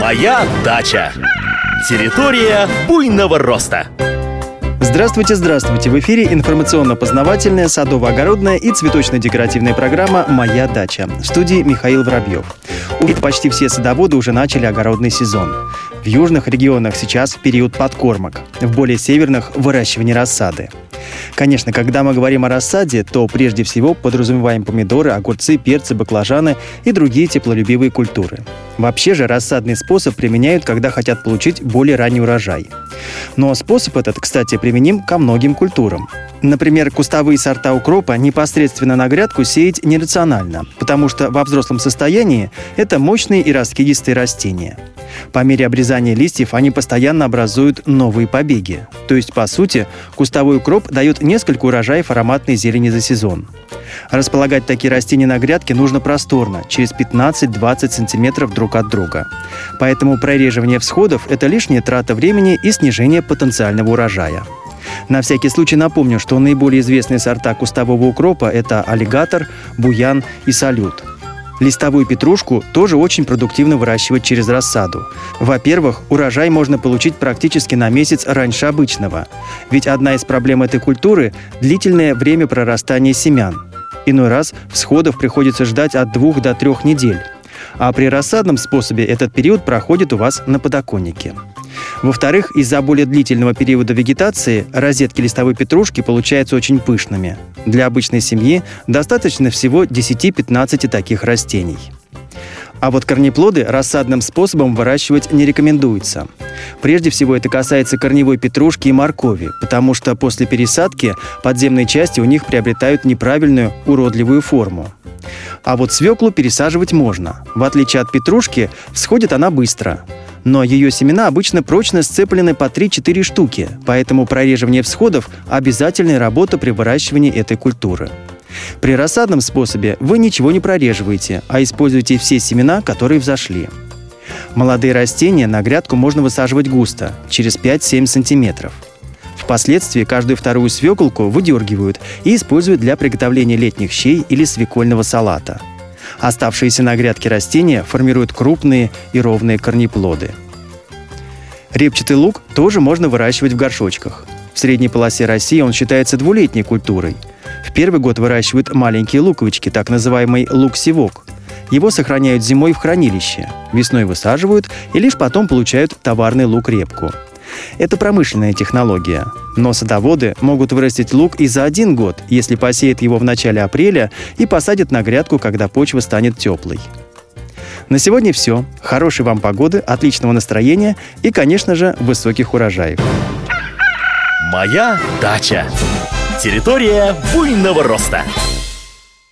Моя дача. Территория буйного роста. Здравствуйте, здравствуйте! В эфире информационно-познавательная, садово-огородная и цветочно-декоративная программа «Моя дача». В студии Михаил Воробьев. Почти все садоводы уже начали огородный сезон. В южных регионах сейчас период подкормок, в более северных – выращивание рассады. Конечно, когда мы говорим о рассаде, то прежде всего подразумеваем помидоры, огурцы, перцы, баклажаны и другие теплолюбивые культуры. Вообще же рассадный способ применяют, когда хотят получить более ранний урожай. Но способ этот, кстати, применим ко многим культурам. Например, кустовые сорта укропа непосредственно на грядку сеять нерационально, потому что во взрослом состоянии это мощные и раскидистые растения. По мере обрезания листьев они постоянно образуют новые побеги. То есть, по сути, кустовой укроп дает несколько урожаев ароматной зелени за сезон. Располагать такие растения на грядке нужно просторно, через 15-20 сантиметров друг от друга. Поэтому прореживание всходов – это лишняя трата времени и снижение потенциального урожая. На всякий случай напомню, что наиболее известные сорта кустового укропа – это аллигатор, буян и салют. Листовую петрушку тоже очень продуктивно выращивать через рассаду. Во-первых, урожай можно получить практически на месяц раньше обычного. Ведь одна из проблем этой культуры – длительное время прорастания семян. Иной раз всходов приходится ждать от двух до трех недель. А при рассадном способе этот период проходит у вас на подоконнике. Во-вторых, из-за более длительного периода вегетации розетки листовой петрушки получаются очень пышными. Для обычной семьи достаточно всего 10-15 таких растений. А вот корнеплоды рассадным способом выращивать не рекомендуется. Прежде всего это касается корневой петрушки и моркови, потому что после пересадки подземные части у них приобретают неправильную уродливую форму. А вот свеклу пересаживать можно. В отличие от петрушки, всходит она быстро но ее семена обычно прочно сцеплены по 3-4 штуки, поэтому прореживание всходов – обязательная работа при выращивании этой культуры. При рассадном способе вы ничего не прореживаете, а используете все семена, которые взошли. Молодые растения на грядку можно высаживать густо, через 5-7 сантиметров. Впоследствии каждую вторую свеколку выдергивают и используют для приготовления летних щей или свекольного салата – Оставшиеся на грядке растения формируют крупные и ровные корнеплоды. Репчатый лук тоже можно выращивать в горшочках. В средней полосе России он считается двулетней культурой. В первый год выращивают маленькие луковички, так называемый лук-севок. Его сохраняют зимой в хранилище, весной высаживают и лишь потом получают товарный лук-репку – это промышленная технология. Но садоводы могут вырастить лук и за один год, если посеют его в начале апреля и посадят на грядку, когда почва станет теплой. На сегодня все. Хорошей вам погоды, отличного настроения и, конечно же, высоких урожаев. Моя дача. Территория буйного роста.